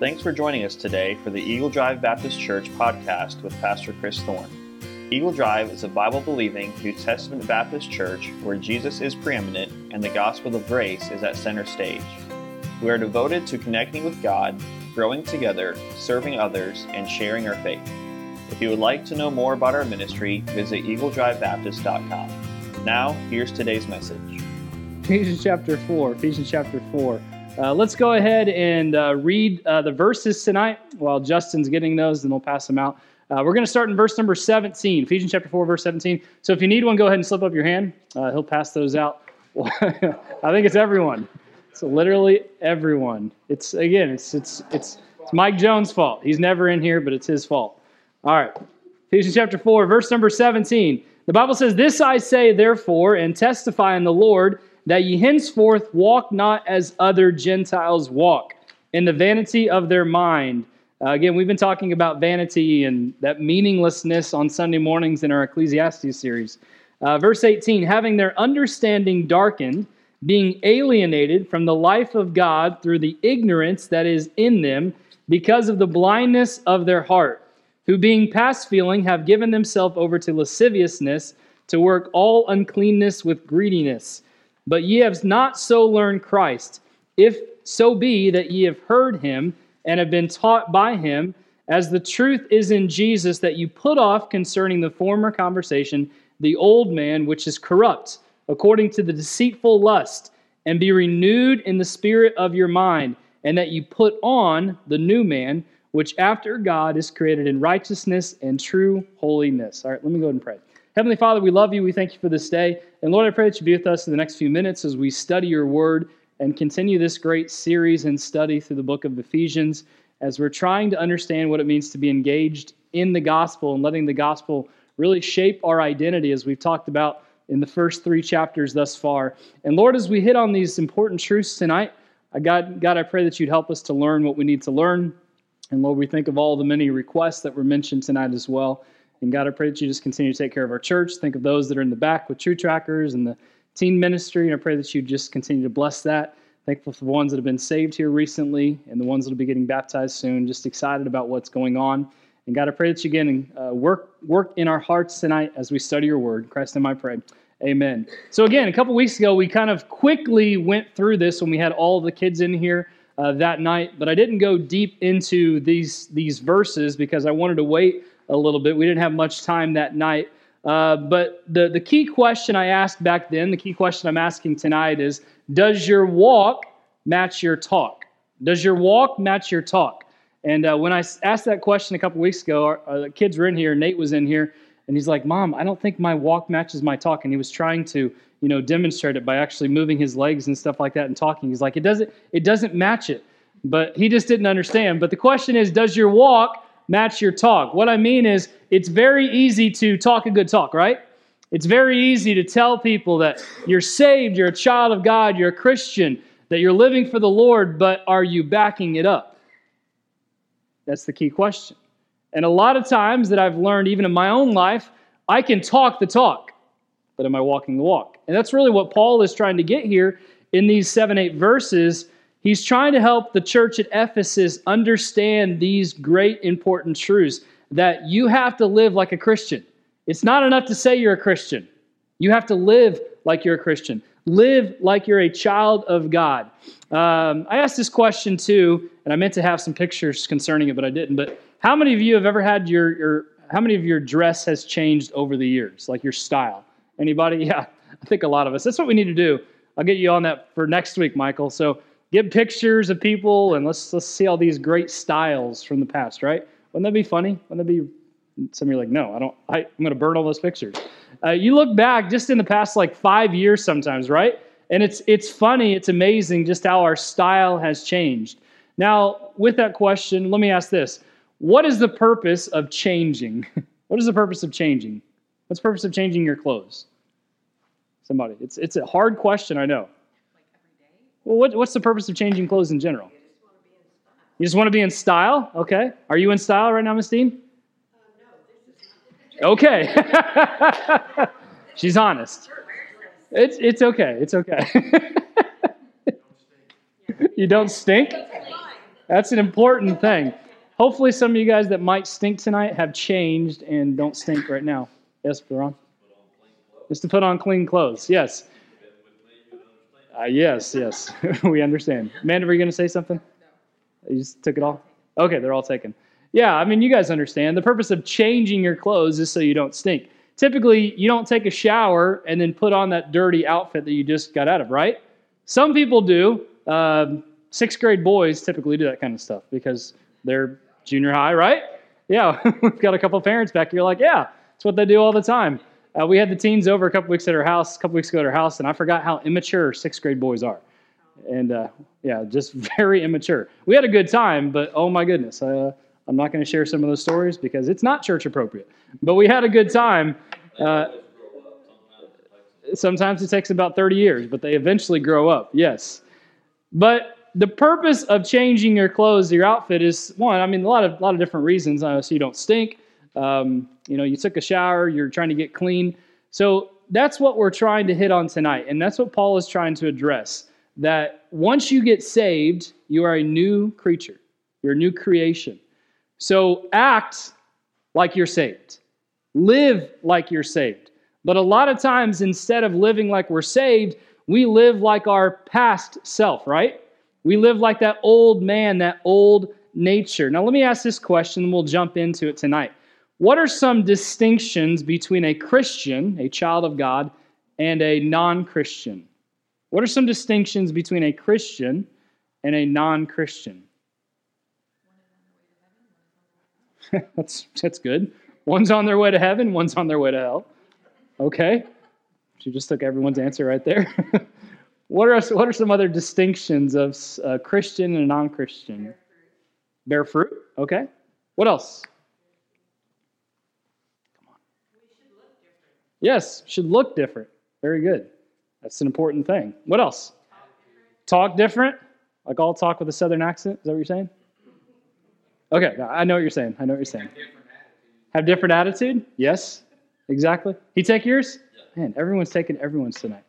Thanks for joining us today for the Eagle Drive Baptist Church podcast with Pastor Chris Thorne. Eagle Drive is a Bible believing New Testament Baptist church where Jesus is preeminent and the gospel of grace is at center stage. We are devoted to connecting with God, growing together, serving others, and sharing our faith. If you would like to know more about our ministry, visit eagledrivebaptist.com. Now, here's today's message. Ephesians chapter 4. Ephesians chapter 4. Uh, let's go ahead and uh, read uh, the verses tonight while Justin's getting those, and we'll pass them out. Uh, we're going to start in verse number 17, Ephesians chapter 4, verse 17. So if you need one, go ahead and slip up your hand. Uh, he'll pass those out. I think it's everyone. It's literally everyone. It's again, it's it's it's it's Mike Jones' fault. He's never in here, but it's his fault. All right. Ephesians chapter 4, verse number 17. The Bible says, This I say, therefore, and testify in the Lord that ye henceforth walk not as other Gentiles walk, in the vanity of their mind. Uh, again, we've been talking about vanity and that meaninglessness on Sunday mornings in our Ecclesiastes series. Uh, verse 18 having their understanding darkened, being alienated from the life of God through the ignorance that is in them because of the blindness of their heart, who being past feeling have given themselves over to lasciviousness to work all uncleanness with greediness. But ye have not so learned Christ, if so be that ye have heard him and have been taught by him, as the truth is in Jesus, that you put off concerning the former conversation the old man which is corrupt, according to the deceitful lust, and be renewed in the spirit of your mind, and that you put on the new man, which after God is created in righteousness and true holiness. All right, let me go ahead and pray. Heavenly Father, we love you. We thank you for this day. And Lord, I pray that you be with us in the next few minutes as we study your word and continue this great series and study through the book of Ephesians as we're trying to understand what it means to be engaged in the gospel and letting the gospel really shape our identity as we've talked about in the first three chapters thus far. And Lord, as we hit on these important truths tonight, I God, God, I pray that you'd help us to learn what we need to learn. And Lord, we think of all the many requests that were mentioned tonight as well. And God, I pray that you just continue to take care of our church. Think of those that are in the back with True Trackers and the teen ministry. And I pray that you just continue to bless that. Thankful for the ones that have been saved here recently and the ones that will be getting baptized soon. Just excited about what's going on. And God, I pray that you again uh, work work in our hearts tonight as we study your word. Christ in my prayer. Amen. So again, a couple weeks ago, we kind of quickly went through this when we had all the kids in here uh, that night, but I didn't go deep into these these verses because I wanted to wait a little bit. We didn't have much time that night. Uh, but the, the key question I asked back then, the key question I'm asking tonight is Does your walk match your talk? Does your walk match your talk? And uh, when I asked that question a couple weeks ago, our, our, kids were in here, Nate was in here, and he's like, Mom, I don't think my walk matches my talk. And he was trying to, you know, demonstrate it by actually moving his legs and stuff like that and talking. He's like, it doesn't, it doesn't match it. But he just didn't understand. But the question is, does your walk match your talk. What I mean is, it's very easy to talk a good talk, right? It's very easy to tell people that you're saved, you're a child of God, you're a Christian, that you're living for the Lord, but are you backing it up? That's the key question. And a lot of times that I've learned, even in my own life, I can talk the talk, but am I walking the walk? And that's really what Paul is trying to get here in these seven, eight verses He's trying to help the church at Ephesus understand these great important truths that you have to live like a Christian. It's not enough to say you're a Christian. You have to live like you're a Christian. Live like you're a child of God. Um, I asked this question too, and I meant to have some pictures concerning it, but I didn't. But how many of you have ever had your, your how many of your dress has changed over the years, like your style? Anybody? Yeah, I think a lot of us. That's what we need to do. I'll get you on that for next week, Michael. So get pictures of people and let's let's see all these great styles from the past, right? Wouldn't that be funny? Wouldn't that be? Some of you are like, no, I don't. I, I'm going to burn all those pictures. Uh, you look back just in the past like five years, sometimes, right? And it's it's funny. It's amazing just how our style has changed. Now, with that question, let me ask this: What is the purpose of changing? what is the purpose of changing? What's the purpose of changing your clothes? Somebody, it's it's a hard question, I know. Well, what, what's the purpose of changing clothes in general? You just want to be in style? Okay. Are you in style right now, Miss Dean? Uh, okay. She's honest. It's, it's okay. It's okay. you don't stink? That's an important thing. Hopefully, some of you guys that might stink tonight have changed and don't stink right now. Yes, Baron? Just to put on clean clothes. Yes. Uh, yes, yes. we understand. Amanda, were you going to say something? No. You just took it all? Okay, they're all taken. Yeah, I mean, you guys understand. The purpose of changing your clothes is so you don't stink. Typically, you don't take a shower and then put on that dirty outfit that you just got out of, right? Some people do. Um, sixth grade boys typically do that kind of stuff because they're junior high, right? Yeah, we've got a couple parents back here like, yeah, it's what they do all the time. Uh, we had the teens over a couple weeks at our house, a couple weeks ago at our house, and I forgot how immature sixth grade boys are. And uh, yeah, just very immature. We had a good time, but oh my goodness, uh, I'm not going to share some of those stories because it's not church appropriate. But we had a good time. Uh, sometimes it takes about 30 years, but they eventually grow up, yes. But the purpose of changing your clothes, your outfit is one, I mean, a lot of, a lot of different reasons. Uh, so you don't stink. Um, you know, you took a shower, you're trying to get clean. So that's what we're trying to hit on tonight. And that's what Paul is trying to address that once you get saved, you are a new creature, you're a new creation. So act like you're saved, live like you're saved. But a lot of times, instead of living like we're saved, we live like our past self, right? We live like that old man, that old nature. Now, let me ask this question, and we'll jump into it tonight. What are some distinctions between a Christian, a child of God, and a non Christian? What are some distinctions between a Christian and a non Christian? that's, that's good. One's on their way to heaven, one's on their way to hell. Okay. She just took everyone's answer right there. what, are, what are some other distinctions of a Christian and a non Christian? Bear fruit. Okay. What else? Come on. Yes, should look different. Very good. That's an important thing. What else? Talk different. Like all talk with a southern accent. Is that what you're saying? Okay, I know what you're saying. I know what you're saying. Have different attitude? Yes, exactly. He take yours? Man, everyone's taking everyone's tonight.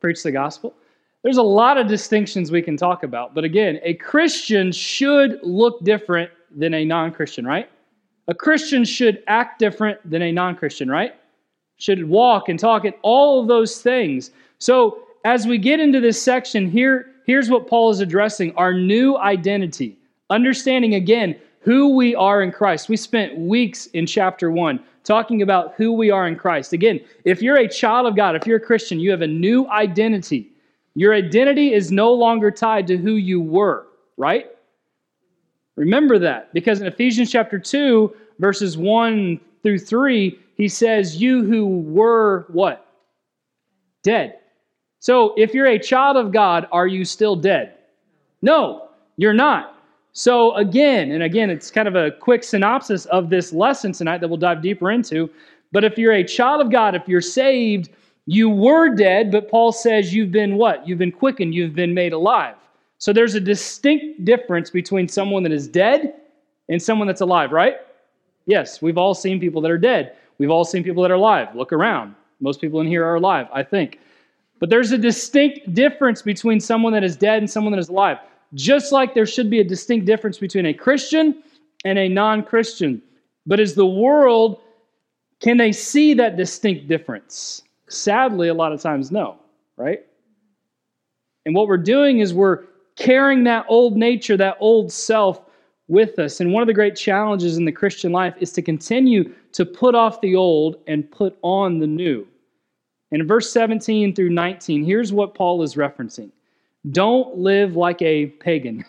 Preach the gospel. There's a lot of distinctions we can talk about, but again, a Christian should look different than a non Christian, right? A Christian should act different than a non Christian, right? Should walk and talk and all of those things. So, as we get into this section, here, here's what Paul is addressing our new identity. Understanding again who we are in Christ. We spent weeks in chapter one talking about who we are in Christ. Again, if you're a child of God, if you're a Christian, you have a new identity. Your identity is no longer tied to who you were, right? Remember that because in Ephesians chapter 2, verses 1 through 3, he says, You who were what? Dead. So if you're a child of God, are you still dead? No, you're not. So, again, and again, it's kind of a quick synopsis of this lesson tonight that we'll dive deeper into. But if you're a child of God, if you're saved, you were dead, but Paul says you've been what? You've been quickened, you've been made alive. So there's a distinct difference between someone that is dead and someone that's alive, right? Yes, we've all seen people that are dead. We've all seen people that are alive. Look around. Most people in here are alive, I think. But there's a distinct difference between someone that is dead and someone that is alive. Just like there should be a distinct difference between a Christian and a non Christian. But as the world, can they see that distinct difference? Sadly, a lot of times, no, right? And what we're doing is we're carrying that old nature, that old self with us. And one of the great challenges in the Christian life is to continue to put off the old and put on the new. In verse 17 through 19, here's what Paul is referencing. Don't live like a pagan.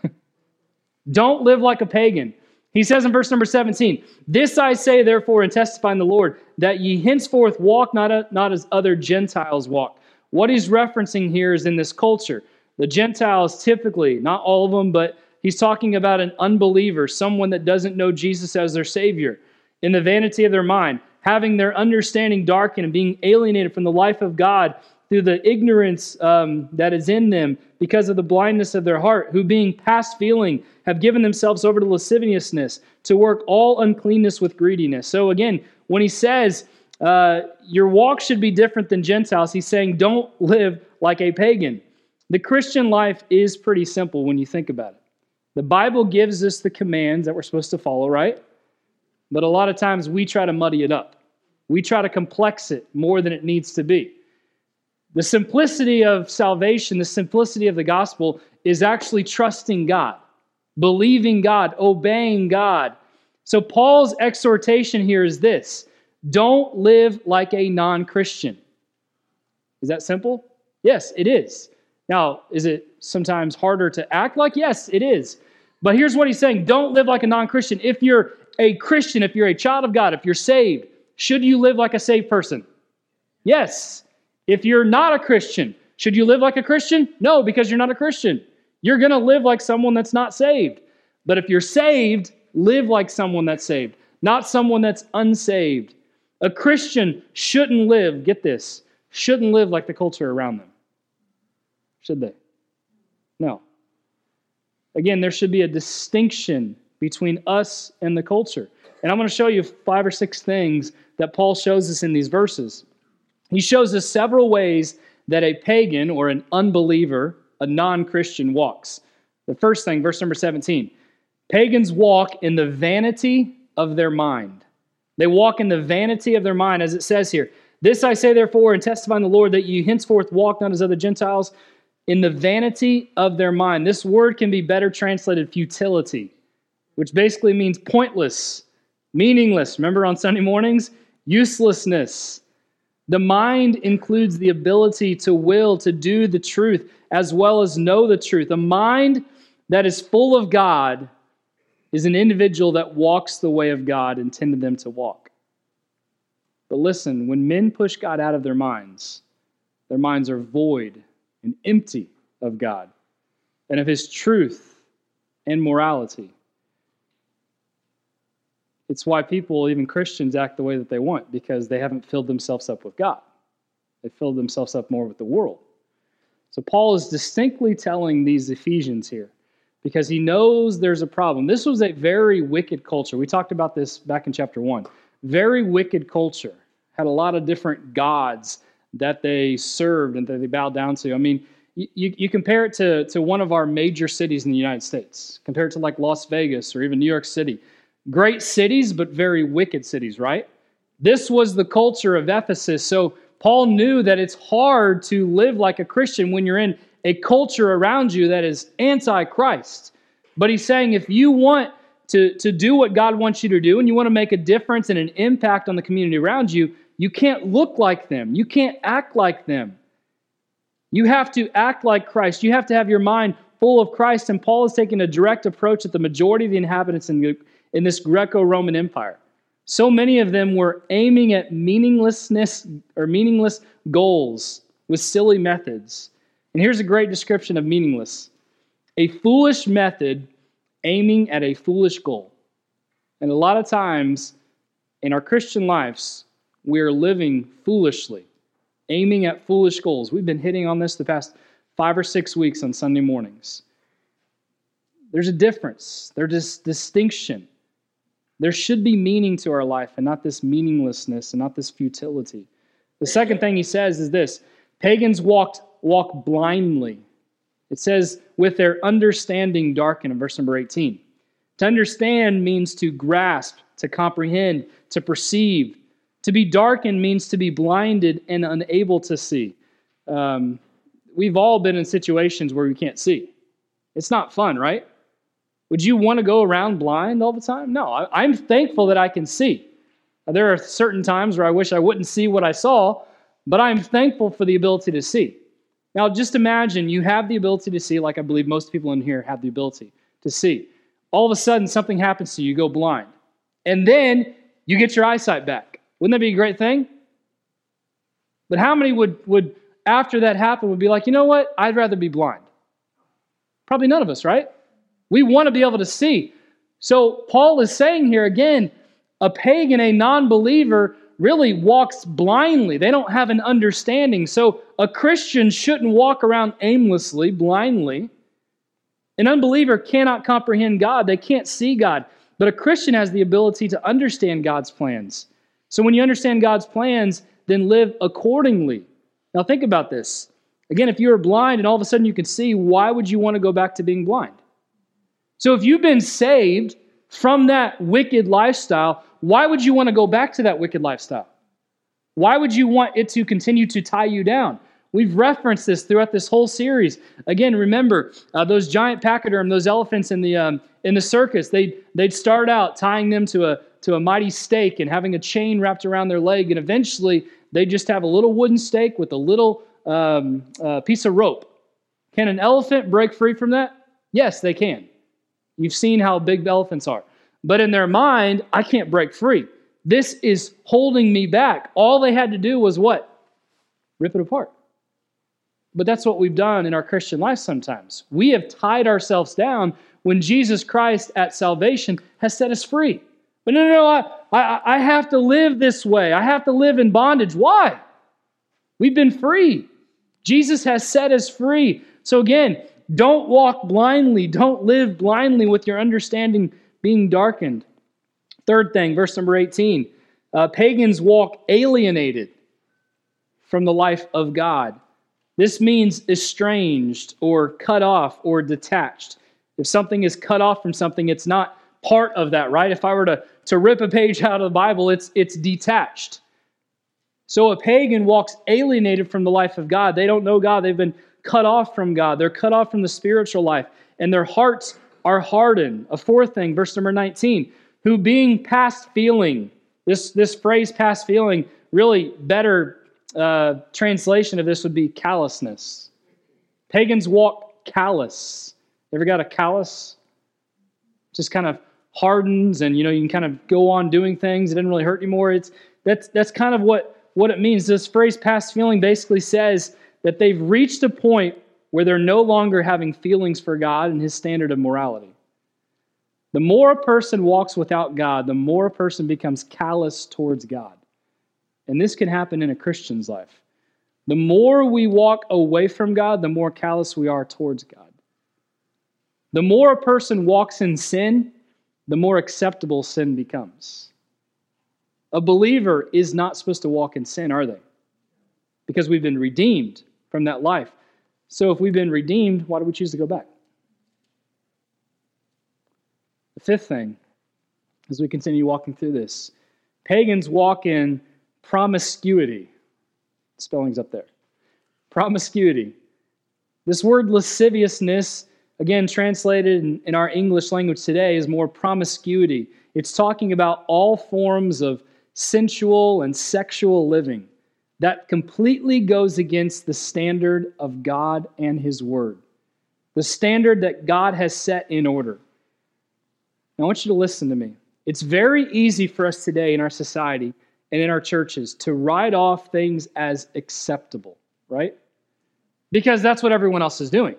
Don't live like a pagan. He says in verse number 17, This I say, therefore, and testify in the Lord, that ye henceforth walk not, a, not as other Gentiles walk. What he's referencing here is in this culture. The Gentiles typically, not all of them, but he's talking about an unbeliever, someone that doesn't know Jesus as their Savior, in the vanity of their mind, having their understanding darkened and being alienated from the life of God through the ignorance um, that is in them because of the blindness of their heart, who being past feeling have given themselves over to lasciviousness, to work all uncleanness with greediness. So again, when he says uh, your walk should be different than Gentiles, he's saying don't live like a pagan. The Christian life is pretty simple when you think about it. The Bible gives us the commands that we're supposed to follow, right? But a lot of times we try to muddy it up. We try to complex it more than it needs to be. The simplicity of salvation, the simplicity of the gospel, is actually trusting God, believing God, obeying God. So, Paul's exhortation here is this don't live like a non Christian. Is that simple? Yes, it is. Now, is it sometimes harder to act like? Yes, it is. But here's what he's saying don't live like a non Christian. If you're a Christian, if you're a child of God, if you're saved, should you live like a saved person? Yes. If you're not a Christian, should you live like a Christian? No, because you're not a Christian. You're going to live like someone that's not saved. But if you're saved, live like someone that's saved, not someone that's unsaved. A Christian shouldn't live, get this, shouldn't live like the culture around them. Should they? No. Again, there should be a distinction between us and the culture. And I'm going to show you five or six things that Paul shows us in these verses. He shows us several ways that a pagan or an unbeliever, a non Christian, walks. The first thing, verse number 17 pagans walk in the vanity of their mind. They walk in the vanity of their mind, as it says here. This I say, therefore, and testify in the Lord that you henceforth walk not as other Gentiles in the vanity of their mind. This word can be better translated futility, which basically means pointless, meaningless. Remember on Sunday mornings? Uselessness. The mind includes the ability to will, to do the truth, as well as know the truth. A mind that is full of God is an individual that walks the way of God intended them to walk. But listen, when men push God out of their minds, their minds are void and empty of God and of His truth and morality. It's why people, even Christians, act the way that they want because they haven't filled themselves up with God. They filled themselves up more with the world. So Paul is distinctly telling these Ephesians here because he knows there's a problem. This was a very wicked culture. We talked about this back in chapter 1. Very wicked culture. Had a lot of different gods that they served and that they bowed down to. I mean, you, you compare it to, to one of our major cities in the United States, compare it to like Las Vegas or even New York City. Great cities, but very wicked cities, right? This was the culture of Ephesus. So Paul knew that it's hard to live like a Christian when you're in a culture around you that is anti Christ. But he's saying if you want to, to do what God wants you to do and you want to make a difference and an impact on the community around you, you can't look like them. You can't act like them. You have to act like Christ. You have to have your mind full of Christ. And Paul is taking a direct approach at the majority of the inhabitants in the in this Greco Roman Empire. So many of them were aiming at meaninglessness or meaningless goals with silly methods. And here's a great description of meaningless a foolish method aiming at a foolish goal. And a lot of times in our Christian lives, we are living foolishly, aiming at foolish goals. We've been hitting on this the past five or six weeks on Sunday mornings. There's a difference, there's this distinction. There should be meaning to our life and not this meaninglessness and not this futility. The second thing he says is this pagans walked walk blindly. It says, with their understanding darkened in verse number 18. To understand means to grasp, to comprehend, to perceive. To be darkened means to be blinded and unable to see. Um, we've all been in situations where we can't see. It's not fun, right? Would you want to go around blind all the time? No, I, am thankful that I can see. There are certain times where I wish I wouldn't see what I saw, but I'm thankful for the ability to see. Now, just imagine you have the ability to see, like I believe most people in here have the ability to see. All of a sudden, something happens to you, you go blind. And then you get your eyesight back. Wouldn't that be a great thing? But how many would, would after that happened, would be like, you know what? I'd rather be blind? Probably none of us, right? We want to be able to see. So Paul is saying here again, a pagan, a non believer, really walks blindly. They don't have an understanding. So a Christian shouldn't walk around aimlessly, blindly. An unbeliever cannot comprehend God, they can't see God. But a Christian has the ability to understand God's plans. So when you understand God's plans, then live accordingly. Now think about this. Again, if you were blind and all of a sudden you can see, why would you want to go back to being blind? So if you've been saved from that wicked lifestyle, why would you want to go back to that wicked lifestyle? Why would you want it to continue to tie you down? We've referenced this throughout this whole series. Again, remember uh, those giant pachyderm, those elephants in the um, in the circus. They they'd start out tying them to a to a mighty stake and having a chain wrapped around their leg, and eventually they just have a little wooden stake with a little um, uh, piece of rope. Can an elephant break free from that? Yes, they can. You've seen how big elephants are. But in their mind, I can't break free. This is holding me back. All they had to do was what? Rip it apart. But that's what we've done in our Christian life sometimes. We have tied ourselves down when Jesus Christ at salvation has set us free. But no, no, no, I, I, I have to live this way. I have to live in bondage. Why? We've been free. Jesus has set us free. So again, don't walk blindly. Don't live blindly with your understanding being darkened. Third thing, verse number 18 uh, pagans walk alienated from the life of God. This means estranged or cut off or detached. If something is cut off from something, it's not part of that, right? If I were to, to rip a page out of the Bible, it's, it's detached. So a pagan walks alienated from the life of God. They don't know God. They've been cut off from God. They're cut off from the spiritual life, and their hearts are hardened. A fourth thing, verse number 19, who being past feeling, this, this phrase past feeling, really better uh, translation of this would be callousness. Pagans walk callous. Ever got a callus? Just kind of hardens, and you know you can kind of go on doing things. It doesn't really hurt anymore. It's that's that's kind of what what it means. This phrase "past feeling" basically says that they've reached a point where they're no longer having feelings for God and His standard of morality. The more a person walks without God, the more a person becomes callous towards God. And this can happen in a Christian's life. The more we walk away from God, the more callous we are towards God. The more a person walks in sin, the more acceptable sin becomes. A believer is not supposed to walk in sin, are they? Because we've been redeemed from that life. So if we've been redeemed, why do we choose to go back? The fifth thing, as we continue walking through this, pagans walk in promiscuity. Spelling's up there. Promiscuity. This word lasciviousness, again translated in, in, our English language today, is more promiscuity. It's talking about all forms of sensual and sexual living that completely goes against the standard of God and His Word, the standard that God has set in order. Now, I want you to listen to me. It's very easy for us today in our society and in our churches to write off things as acceptable, right? Because that's what everyone else is doing.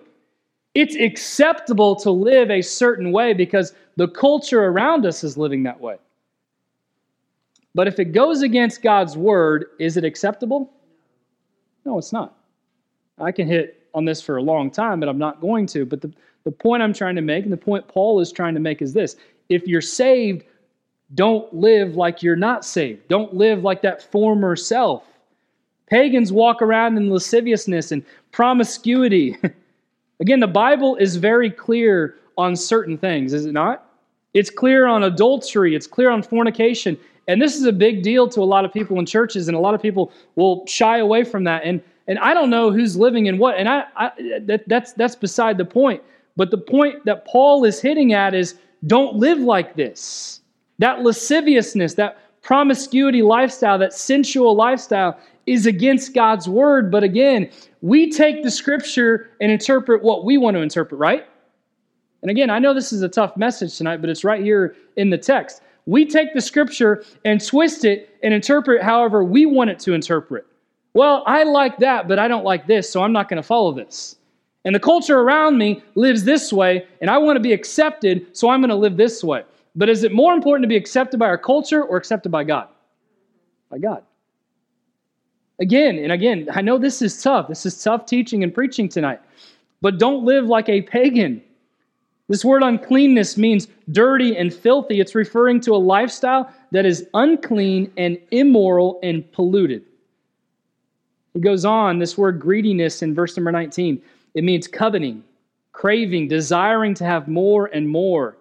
It's acceptable to live a certain way because the culture around us is living that way. But if it goes against God's word, is it acceptable? No, it's not. I can hit on this for a long time, but I'm not going to. But the, the point I'm trying to make, and the point Paul is trying to make, is this if you're saved, don't live like you're not saved. Don't live like that former self. Pagans walk around in lasciviousness and promiscuity. Again, the Bible is very clear on certain things, is it not? It's clear on adultery, it's clear on fornication. And this is a big deal to a lot of people in churches, and a lot of people will shy away from that. And, and I don't know who's living in what, and I, I that, that's, that's beside the point. But the point that Paul is hitting at is don't live like this. That lasciviousness, that promiscuity lifestyle, that sensual lifestyle is against God's word. But again, we take the scripture and interpret what we want to interpret, right? And again, I know this is a tough message tonight, but it's right here in the text. We take the scripture and twist it and interpret however we want it to interpret. Well, I like that, but I don't like this, so I'm not going to follow this. And the culture around me lives this way, and I want to be accepted, so I'm going to live this way. But is it more important to be accepted by our culture or accepted by God? By God. Again and again, I know this is tough. This is tough teaching and preaching tonight. But don't live like a pagan. This word uncleanness means dirty and filthy. It's referring to a lifestyle that is unclean and immoral and polluted. It goes on, this word greediness in verse number 19, it means coveting, craving, desiring to have more and more.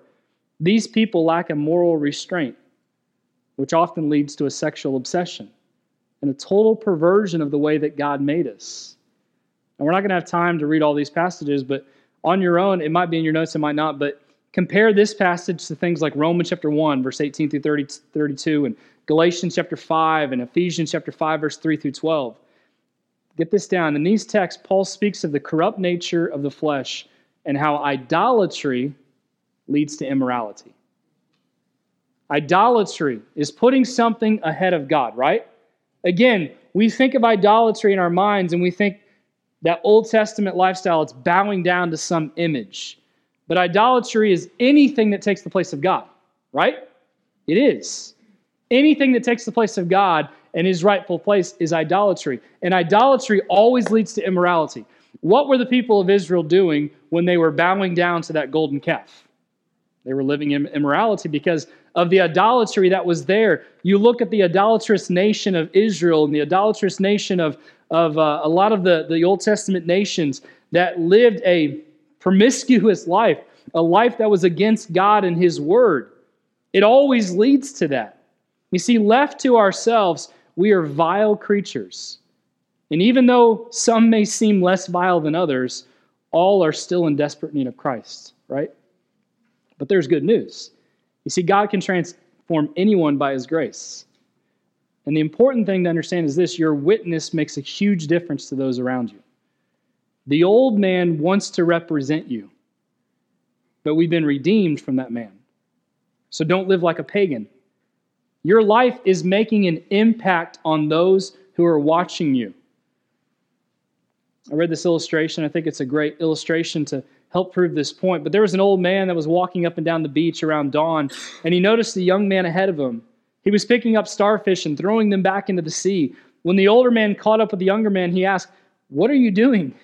These people lack a moral restraint, which often leads to a sexual obsession and a total perversion of the way that God made us. And we're not going to have time to read all these passages, but on your own, it might be in your notes, it might not, but compare this passage to things like Romans chapter 1, verse 18 through 30, 32, and Galatians chapter 5, and Ephesians chapter 5, verse 3 through 12. Get this down. In these texts, Paul speaks of the corrupt nature of the flesh and how idolatry leads to immorality. Idolatry is putting something ahead of God, right? Again, we think of idolatry in our minds and we think that Old Testament lifestyle, it's bowing down to some image. But idolatry is anything that takes the place of God, right? It is. Anything that takes the place of God and his rightful place is idolatry. And idolatry always leads to immorality. What were the people of Israel doing when they were bowing down to that golden calf? They were living in immorality because of the idolatry that was there. You look at the idolatrous nation of Israel and the idolatrous nation of, of uh, a lot of the, the Old Testament nations that lived a promiscuous life, a life that was against God and His Word. It always leads to that. You see, left to ourselves, we are vile creatures. And even though some may seem less vile than others, all are still in desperate need of Christ, right? But there's good news. You see, God can transform anyone by his grace. And the important thing to understand is this your witness makes a huge difference to those around you. The old man wants to represent you, but we've been redeemed from that man. So don't live like a pagan. Your life is making an impact on those who are watching you. I read this illustration. I think it's a great illustration to help prove this point. But there was an old man that was walking up and down the beach around dawn, and he noticed a young man ahead of him. He was picking up starfish and throwing them back into the sea. When the older man caught up with the younger man, he asked, What are you doing?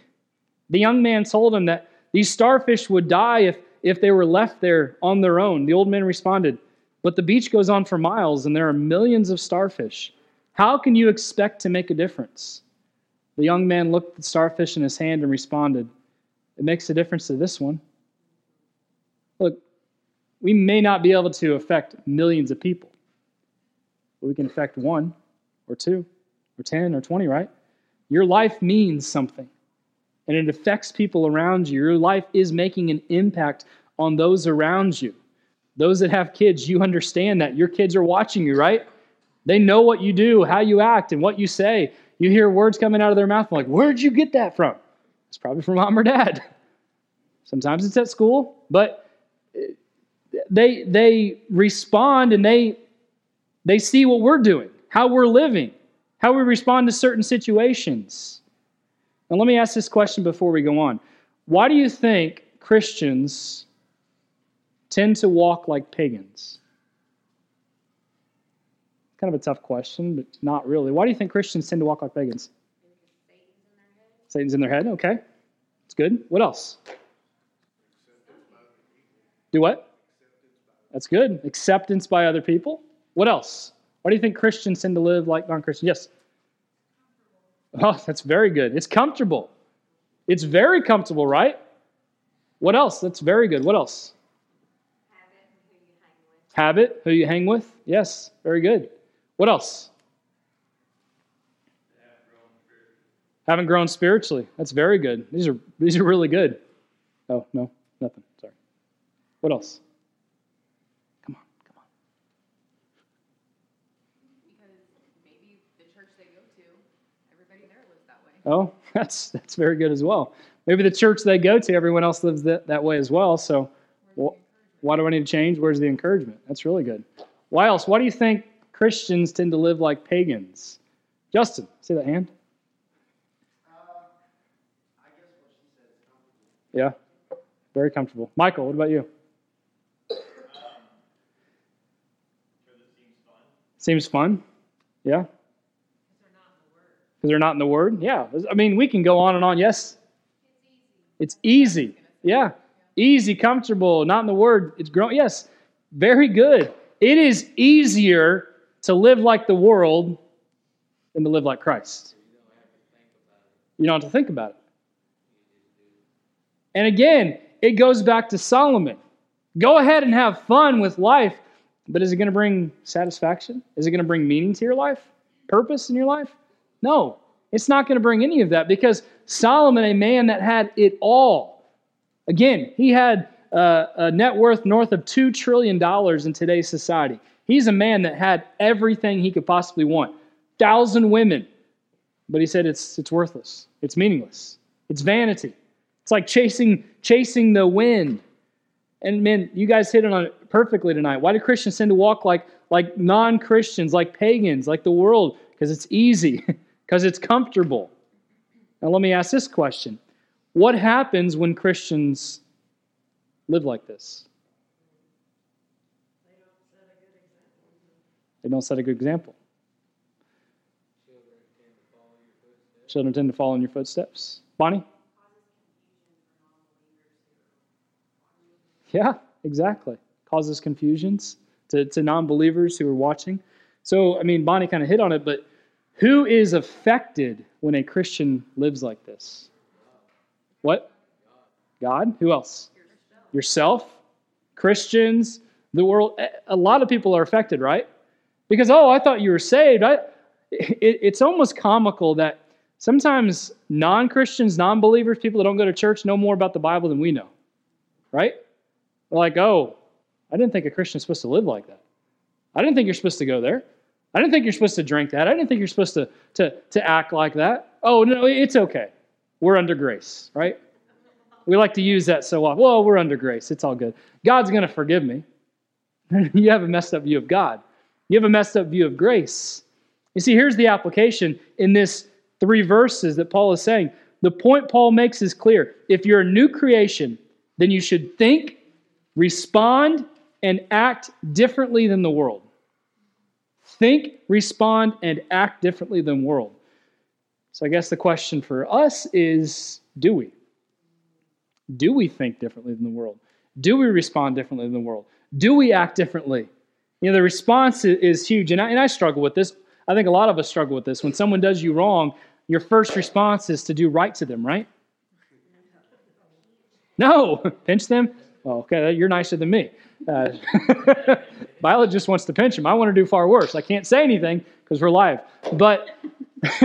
The young man told him that these starfish would die if, if they were left there on their own. The old man responded, But the beach goes on for miles, and there are millions of starfish. How can you expect to make a difference? The young man looked at the starfish in his hand and responded, it makes a difference to this one. Look, we may not be able to affect millions of people, but we can affect one or two or 10 or 20, right? Your life means something and it affects people around you. Your life is making an impact on those around you. Those that have kids, you understand that. Your kids are watching you, right? They know what you do, how you act, and what you say. You hear words coming out of their mouth, like, where'd you get that from? It's probably from mom or dad. Sometimes it's at school, but uh, they they respond and they they see what we're doing, how we're living, how we respond to certain situations. Now let me ask this question before we go on. Why do you think Christians tend to walk like pagans? Kind of a tough question, but not really. Why do you think Christians tend to walk like pagans? Satan's in their head. Okay. It's good. What else? Do what? That's good. Acceptance by other people. What else? Why do you think Christians tend to live like non Christians? Yes. Oh, that's very good. It's comfortable. It's very comfortable, right? What else? That's very good. What else? Habit, who you hang with. Yes, very good. What else? Haven't grown spiritually. That's very good. These are these are really good. Oh, no, nothing. Sorry. What else? Come on, come on. Because maybe the church they go to, everybody there lives that way. Oh, that's that's very good as well. Maybe the church they go to, everyone else lives that, that way as well. So, well, why do I need to change? Where's the encouragement? That's really good. Why else? Why do you think Christians tend to live like pagans? Justin, see that hand? Yeah, very comfortable. Michael, what about you? Seems fun. Yeah. Because they're not in the Word. Yeah. I mean, we can go on and on. Yes. It's easy. Yeah. Easy, comfortable, not in the Word. It's growing. Yes. Very good. It is easier to live like the world than to live like Christ. You don't have to think about it. And again, it goes back to Solomon. Go ahead and have fun with life, but is it going to bring satisfaction? Is it going to bring meaning to your life? Purpose in your life? No, it's not going to bring any of that because Solomon, a man that had it all, again, he had uh, a net worth north of $2 trillion in today's society. He's a man that had everything he could possibly want. Thousand women. But he said it's, it's worthless. It's meaningless. It's vanity. It's like chasing, chasing the wind. And man, you guys hit it on it perfectly tonight. Why do Christians tend to walk like, like non Christians, like pagans, like the world? Because it's easy, because it's comfortable. Now, let me ask this question What happens when Christians live like this? They don't set a good example. Children tend to follow in your footsteps. Bonnie? Yeah, exactly. Causes confusions to, to non believers who are watching. So, I mean, Bonnie kind of hit on it, but who is affected when a Christian lives like this? What? God. Who else? Yourself. Christians, the world. A lot of people are affected, right? Because, oh, I thought you were saved. I, it, it's almost comical that sometimes non Christians, non believers, people that don't go to church know more about the Bible than we know, right? Like, oh, I didn't think a Christian's supposed to live like that. I didn't think you're supposed to go there. I didn't think you're supposed to drink that. I didn't think you're supposed to, to, to act like that. Oh, no, it's okay. We're under grace, right? We like to use that so often. Well, we're under grace. It's all good. God's going to forgive me. you have a messed up view of God. You have a messed up view of grace. You see, here's the application in this three verses that Paul is saying. The point Paul makes is clear. If you're a new creation, then you should think respond and act differently than the world. Think, respond, and act differently than world. So I guess the question for us is do we? Do we think differently than the world? Do we respond differently than the world? Do we act differently? You know, the response is huge. And I, and I struggle with this. I think a lot of us struggle with this. When someone does you wrong, your first response is to do right to them, right? No, pinch them, Oh, okay, you're nicer than me. Uh, Violet just wants to pinch him. I want to do far worse. I can't say anything because we're live. But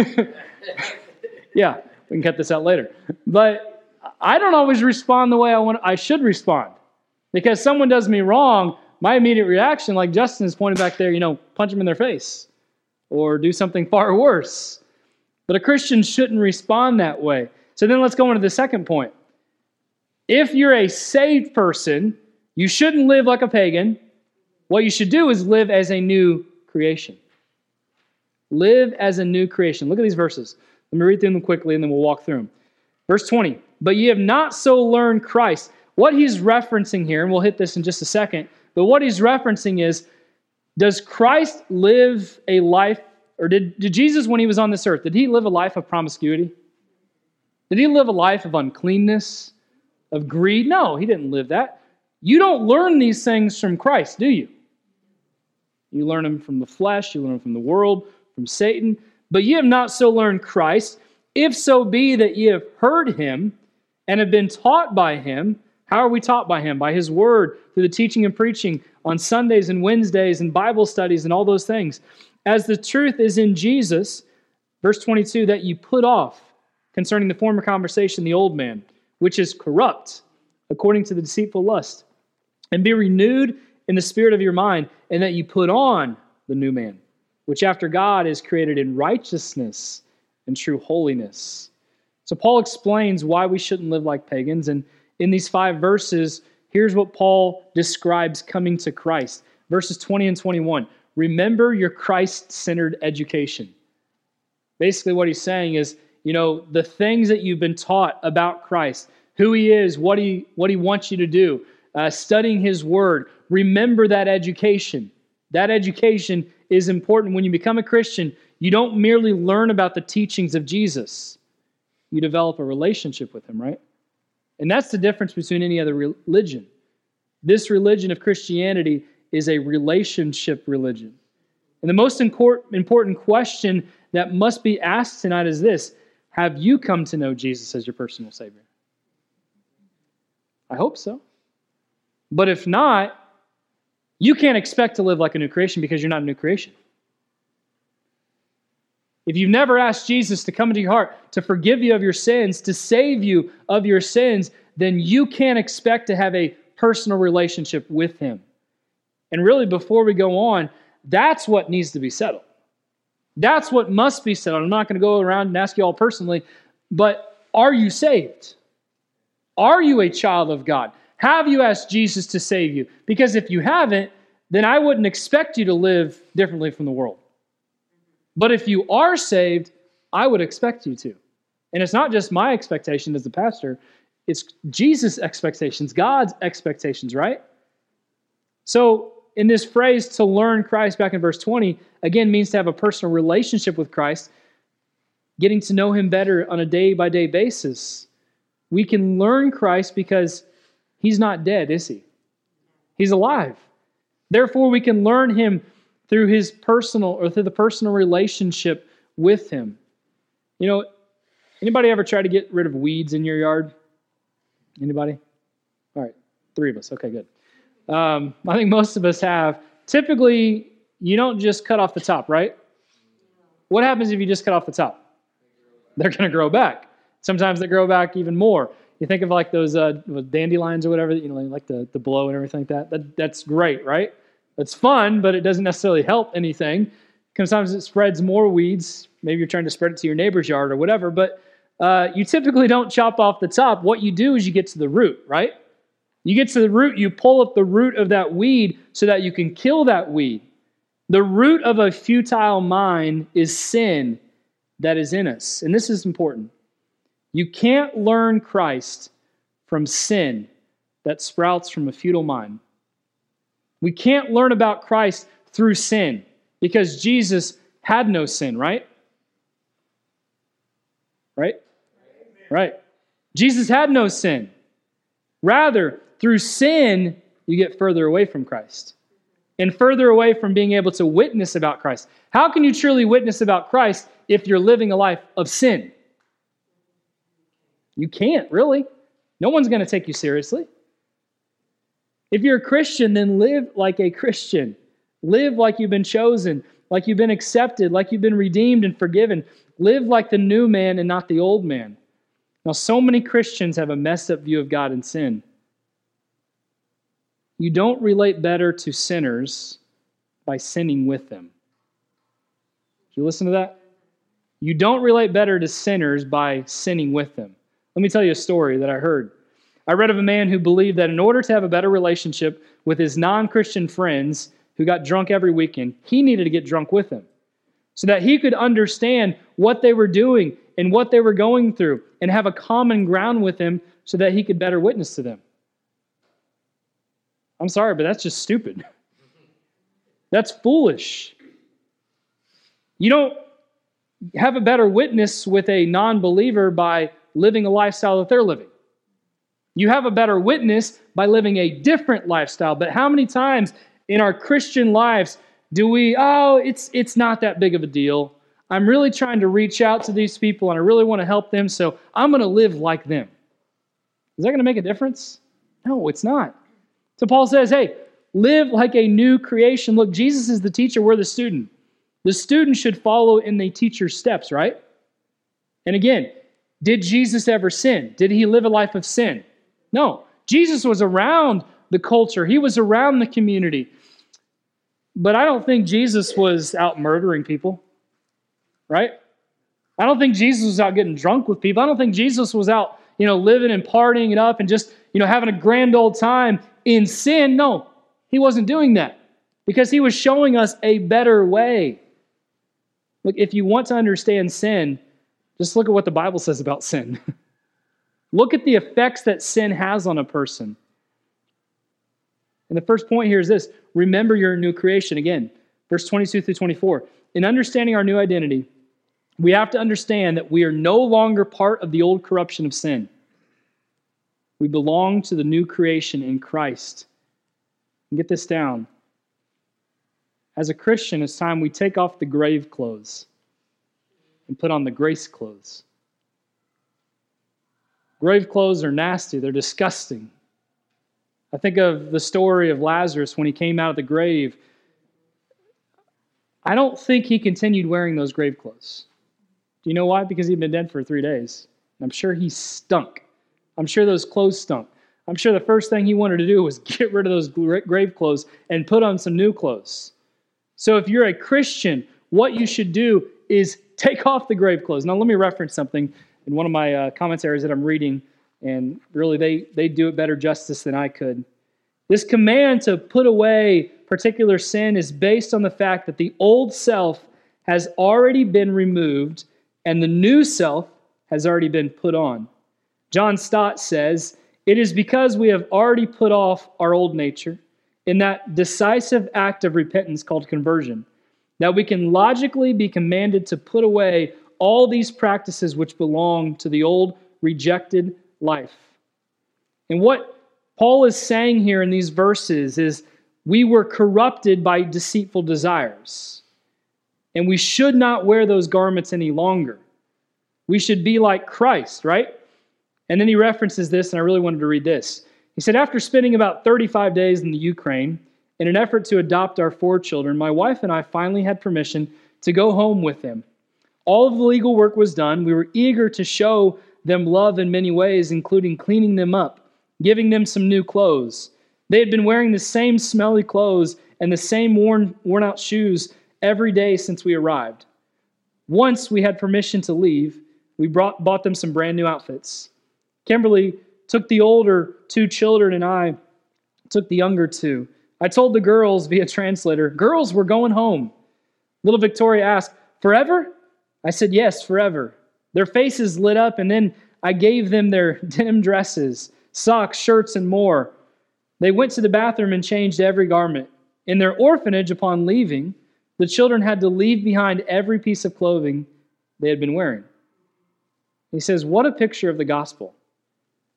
yeah, we can cut this out later. But I don't always respond the way I want. I should respond because someone does me wrong. My immediate reaction, like Justin is pointing back there, you know, punch them in their face or do something far worse. But a Christian shouldn't respond that way. So then let's go into the second point. If you're a saved person, you shouldn't live like a pagan. What you should do is live as a new creation. Live as a new creation. Look at these verses. Let me read through them quickly and then we'll walk through them. Verse 20. But ye have not so learned Christ. What he's referencing here, and we'll hit this in just a second, but what he's referencing is does Christ live a life, or did, did Jesus, when he was on this earth, did he live a life of promiscuity? Did he live a life of uncleanness? Of greed. No, he didn't live that. You don't learn these things from Christ, do you? You learn them from the flesh, you learn them from the world, from Satan. But ye have not so learned Christ, if so be that ye have heard him and have been taught by him. How are we taught by him? By his word, through the teaching and preaching on Sundays and Wednesdays and Bible studies and all those things. As the truth is in Jesus, verse 22, that you put off concerning the former conversation, the old man which is corrupt according to the deceitful lust, and be renewed in the spirit of your mind, and that you put on the new man, which after God is created in righteousness and true holiness. So, Paul explains why we shouldn't live like pagans. And in these five verses, here's what Paul describes coming to Christ verses 20 and 21. Remember your Christ centered education. Basically, what he's saying is you know, the things that you've been taught about Christ, who he is, what he, what he wants you to do, uh, studying his word. Remember that education. That education is important. When you become a Christian, you don't merely learn about the teachings of Jesus, you develop a relationship with him, right? And that's the difference between any other religion. This religion of Christianity is a relationship religion. And the most important question that must be asked tonight is this Have you come to know Jesus as your personal Savior? I hope so. But if not, you can't expect to live like a new creation because you're not a new creation. If you've never asked Jesus to come into your heart, to forgive you of your sins, to save you of your sins, then you can't expect to have a personal relationship with Him. And really, before we go on, that's what needs to be settled. That's what must be settled. I'm not going to go around and ask you all personally, but are you saved? Are you a child of God? Have you asked Jesus to save you? Because if you haven't, then I wouldn't expect you to live differently from the world. But if you are saved, I would expect you to. And it's not just my expectation as the pastor, it's Jesus' expectations, God's expectations, right? So, in this phrase, to learn Christ back in verse 20, again means to have a personal relationship with Christ, getting to know him better on a day by day basis. We can learn Christ because he's not dead, is he? He's alive. Therefore, we can learn him through his personal or through the personal relationship with him. You know, anybody ever try to get rid of weeds in your yard? Anybody? All right, three of us. Okay, good. Um, I think most of us have. Typically, you don't just cut off the top, right? What happens if you just cut off the top? They're going to grow back. Sometimes they grow back even more. You think of like those uh, dandelions or whatever, you know, like the, the blow and everything like that. that. That's great, right? That's fun, but it doesn't necessarily help anything. Sometimes it spreads more weeds. Maybe you're trying to spread it to your neighbor's yard or whatever, but uh, you typically don't chop off the top. What you do is you get to the root, right? You get to the root, you pull up the root of that weed so that you can kill that weed. The root of a futile mind is sin that is in us. And this is important. You can't learn Christ from sin that sprouts from a futile mind. We can't learn about Christ through sin because Jesus had no sin, right? Right? Right. Jesus had no sin. Rather, through sin, you get further away from Christ and further away from being able to witness about Christ. How can you truly witness about Christ if you're living a life of sin? You can't, really. No one's going to take you seriously. If you're a Christian, then live like a Christian. Live like you've been chosen, like you've been accepted, like you've been redeemed and forgiven. Live like the new man and not the old man. Now, so many Christians have a messed up view of God and sin. You don't relate better to sinners by sinning with them. Did you listen to that? You don't relate better to sinners by sinning with them. Let me tell you a story that I heard. I read of a man who believed that in order to have a better relationship with his non Christian friends who got drunk every weekend, he needed to get drunk with them so that he could understand what they were doing and what they were going through and have a common ground with them so that he could better witness to them. I'm sorry, but that's just stupid. That's foolish. You don't have a better witness with a non believer by living a lifestyle that they're living. You have a better witness by living a different lifestyle. But how many times in our Christian lives do we, oh, it's, it's not that big of a deal. I'm really trying to reach out to these people and I really want to help them, so I'm going to live like them. Is that going to make a difference? No, it's not. So Paul says, hey, live like a new creation. Look, Jesus is the teacher, we're the student. The student should follow in the teacher's steps, right? And again, did Jesus ever sin? Did he live a life of sin? No, Jesus was around the culture, he was around the community. But I don't think Jesus was out murdering people, right? I don't think Jesus was out getting drunk with people. I don't think Jesus was out, you know, living and partying it up and just, you know, having a grand old time in sin. No, he wasn't doing that because he was showing us a better way. Look, if you want to understand sin, just look at what the Bible says about sin. Look at the effects that sin has on a person. And the first point here is this remember you're a new creation. Again, verse 22 through 24. In understanding our new identity, we have to understand that we are no longer part of the old corruption of sin. We belong to the new creation in Christ. And get this down. As a Christian, it's time we take off the grave clothes and put on the grace clothes. Grave clothes are nasty, they're disgusting. I think of the story of Lazarus when he came out of the grave. I don't think he continued wearing those grave clothes. Do you know why? Because he'd been dead for three days. And I'm sure he stunk. I'm sure those clothes stunk. I'm sure the first thing he wanted to do was get rid of those grave clothes and put on some new clothes. So if you're a Christian, what you should do is take off the grave clothes. Now, let me reference something in one of my uh, commentaries that I'm reading, and really they, they do it better justice than I could. This command to put away particular sin is based on the fact that the old self has already been removed and the new self has already been put on. John Stott says, It is because we have already put off our old nature in that decisive act of repentance called conversion that we can logically be commanded to put away all these practices which belong to the old rejected life. And what Paul is saying here in these verses is we were corrupted by deceitful desires, and we should not wear those garments any longer. We should be like Christ, right? And then he references this, and I really wanted to read this. He said, After spending about 35 days in the Ukraine, in an effort to adopt our four children, my wife and I finally had permission to go home with them. All of the legal work was done. We were eager to show them love in many ways, including cleaning them up, giving them some new clothes. They had been wearing the same smelly clothes and the same worn, worn out shoes every day since we arrived. Once we had permission to leave, we brought, bought them some brand new outfits. Kimberly took the older two children, and I took the younger two. I told the girls via translator, Girls, we're going home. Little Victoria asked, Forever? I said, Yes, forever. Their faces lit up, and then I gave them their denim dresses, socks, shirts, and more. They went to the bathroom and changed every garment. In their orphanage, upon leaving, the children had to leave behind every piece of clothing they had been wearing. He says, What a picture of the gospel.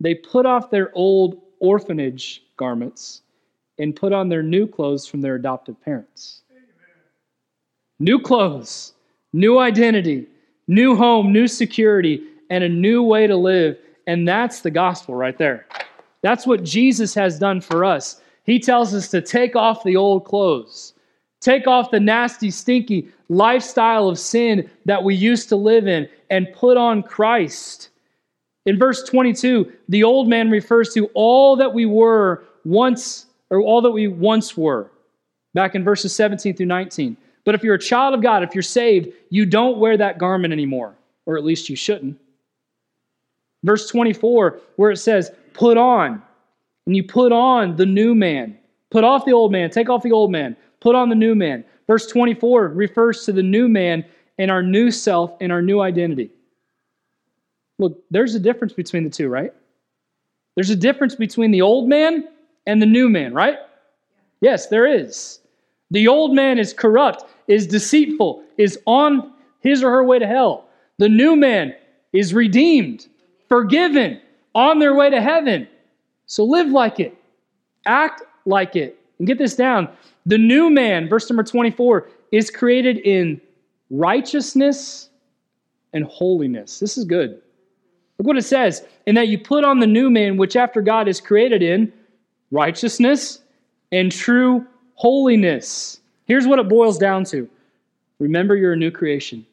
They put off their old orphanage garments and put on their new clothes from their adoptive parents. New clothes, new identity, new home, new security, and a new way to live. And that's the gospel right there. That's what Jesus has done for us. He tells us to take off the old clothes, take off the nasty, stinky lifestyle of sin that we used to live in, and put on Christ. In verse 22, the old man refers to all that we were once or all that we once were, back in verses 17 through 19. But if you're a child of God, if you're saved, you don't wear that garment anymore, or at least you shouldn't. Verse 24, where it says, put on, and you put on the new man. Put off the old man, take off the old man, put on the new man. Verse 24 refers to the new man and our new self and our new identity. Look, there's a difference between the two, right? There's a difference between the old man and the new man, right? Yes, there is. The old man is corrupt, is deceitful, is on his or her way to hell. The new man is redeemed, forgiven, on their way to heaven. So live like it, act like it. And get this down the new man, verse number 24, is created in righteousness and holiness. This is good. Look what it says. And that you put on the new man, which after God is created in righteousness, and true holiness. Here's what it boils down to remember, you're a new creation.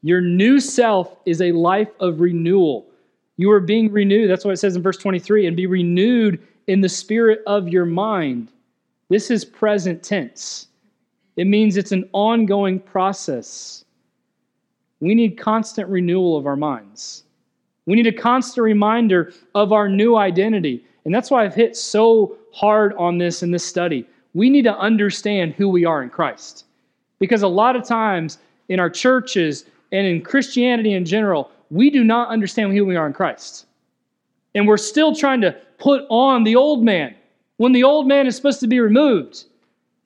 Your new self is a life of renewal. You are being renewed. That's what it says in verse 23 and be renewed in the spirit of your mind. This is present tense, it means it's an ongoing process. We need constant renewal of our minds. We need a constant reminder of our new identity. And that's why I've hit so hard on this in this study. We need to understand who we are in Christ. Because a lot of times in our churches and in Christianity in general, we do not understand who we are in Christ. And we're still trying to put on the old man when the old man is supposed to be removed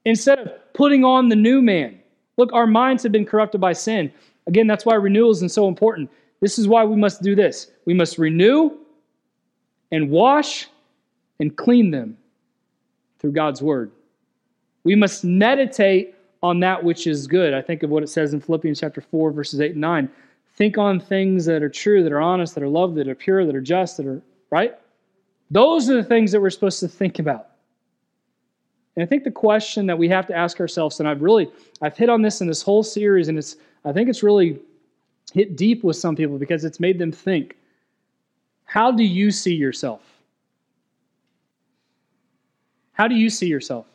instead of putting on the new man. Look, our minds have been corrupted by sin. Again, that's why renewal is so important. This is why we must do this. We must renew and wash and clean them through God's word. We must meditate on that which is good. I think of what it says in Philippians chapter 4, verses 8 and 9. think on things that are true, that are honest, that are loved, that are pure, that are just, that are right. Those are the things that we're supposed to think about. And I think the question that we have to ask ourselves, and I've really I've hit on this in this whole series, and it's I think it's really hit deep with some people because it's made them think. How do you see yourself? How do you see yourself?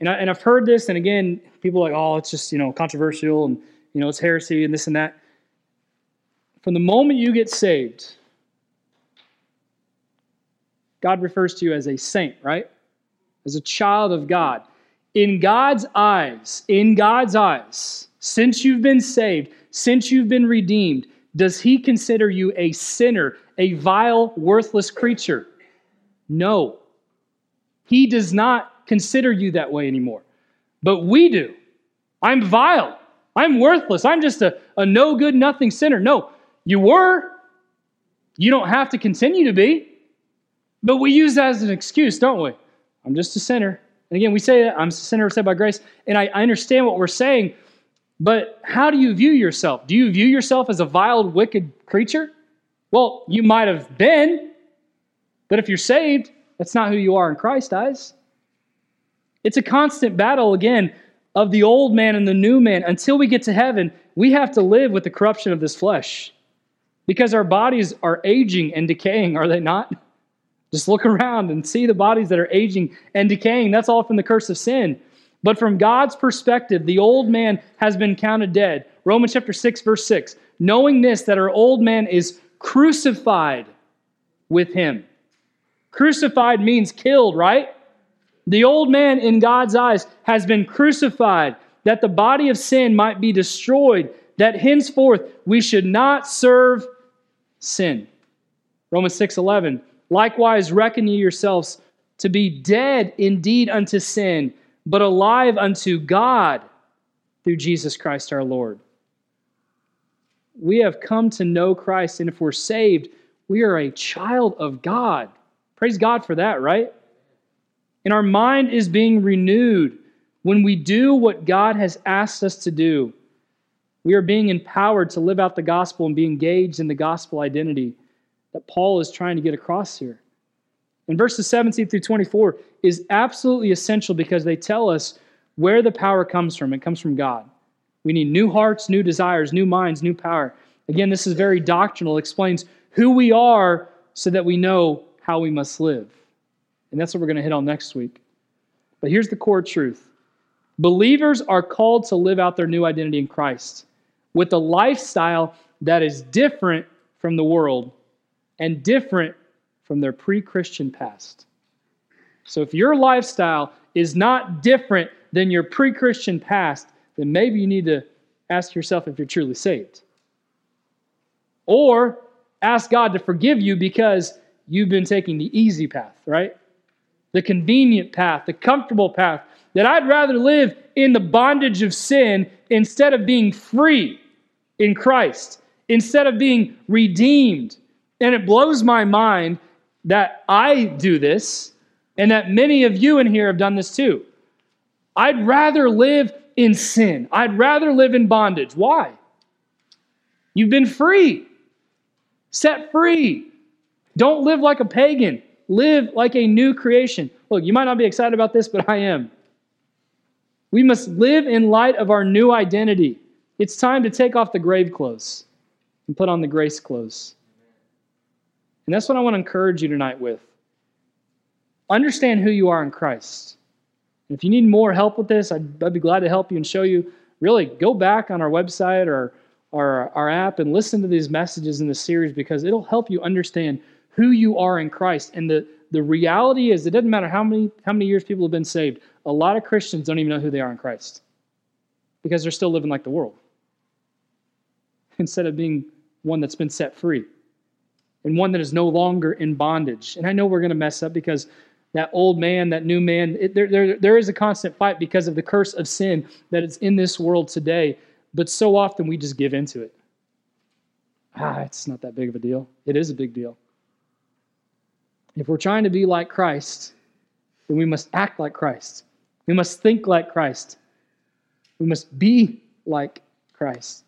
And, I, and I've heard this, and again, people are like, oh, it's just, you know, controversial and, you know, it's heresy and this and that. From the moment you get saved, God refers to you as a saint, right? As a child of God. In God's eyes, in God's eyes, since you've been saved, since you've been redeemed, does he consider you a sinner, a vile, worthless creature? No. He does not consider you that way anymore. But we do. I'm vile. I'm worthless. I'm just a, a no good, nothing sinner. No, you were. You don't have to continue to be. But we use that as an excuse, don't we? I'm just a sinner. And again, we say that I'm a sinner saved by grace. And I, I understand what we're saying. But how do you view yourself? Do you view yourself as a vile, wicked creature? Well, you might have been, but if you're saved, that's not who you are in Christ's eyes. It's a constant battle, again, of the old man and the new man. Until we get to heaven, we have to live with the corruption of this flesh because our bodies are aging and decaying, are they not? Just look around and see the bodies that are aging and decaying. That's all from the curse of sin. But from God's perspective, the old man has been counted dead. Romans chapter 6, verse 6. Knowing this, that our old man is crucified with him Crucified means killed, right? The old man in God's eyes has been crucified that the body of sin might be destroyed, that henceforth we should not serve sin. Romans 6:11 Likewise reckon ye yourselves to be dead indeed unto sin, but alive unto God through Jesus Christ our Lord. We have come to know Christ, and if we're saved, we are a child of God. Praise God for that, right? And our mind is being renewed when we do what God has asked us to do. We are being empowered to live out the gospel and be engaged in the gospel identity that Paul is trying to get across here. In verses 17 through 24 is absolutely essential because they tell us where the power comes from. It comes from God. We need new hearts, new desires, new minds, new power. Again, this is very doctrinal. Explains who we are so that we know how we must live. And that's what we're going to hit on next week. But here's the core truth believers are called to live out their new identity in Christ with a lifestyle that is different from the world and different from their pre Christian past. So if your lifestyle is not different than your pre Christian past, then maybe you need to ask yourself if you're truly saved. Or ask God to forgive you because you've been taking the easy path, right? The convenient path, the comfortable path, that I'd rather live in the bondage of sin instead of being free in Christ, instead of being redeemed. And it blows my mind that I do this and that many of you in here have done this too. I'd rather live in sin. I'd rather live in bondage. Why? You've been free, set free. Don't live like a pagan. Live like a new creation. Look, you might not be excited about this, but I am. We must live in light of our new identity. It's time to take off the grave clothes and put on the grace clothes. And that's what I want to encourage you tonight with. Understand who you are in Christ. And if you need more help with this, I'd, I'd be glad to help you and show you. Really, go back on our website or our, our app and listen to these messages in the series because it'll help you understand who you are in Christ. And the, the reality is, it doesn't matter how many, how many years people have been saved, a lot of Christians don't even know who they are in Christ because they're still living like the world instead of being one that's been set free and one that is no longer in bondage. And I know we're going to mess up because that old man, that new man, it, there, there, there is a constant fight because of the curse of sin that is in this world today. But so often we just give into it. Ah, it's not that big of a deal. It is a big deal. If we're trying to be like Christ, then we must act like Christ. We must think like Christ. We must be like Christ.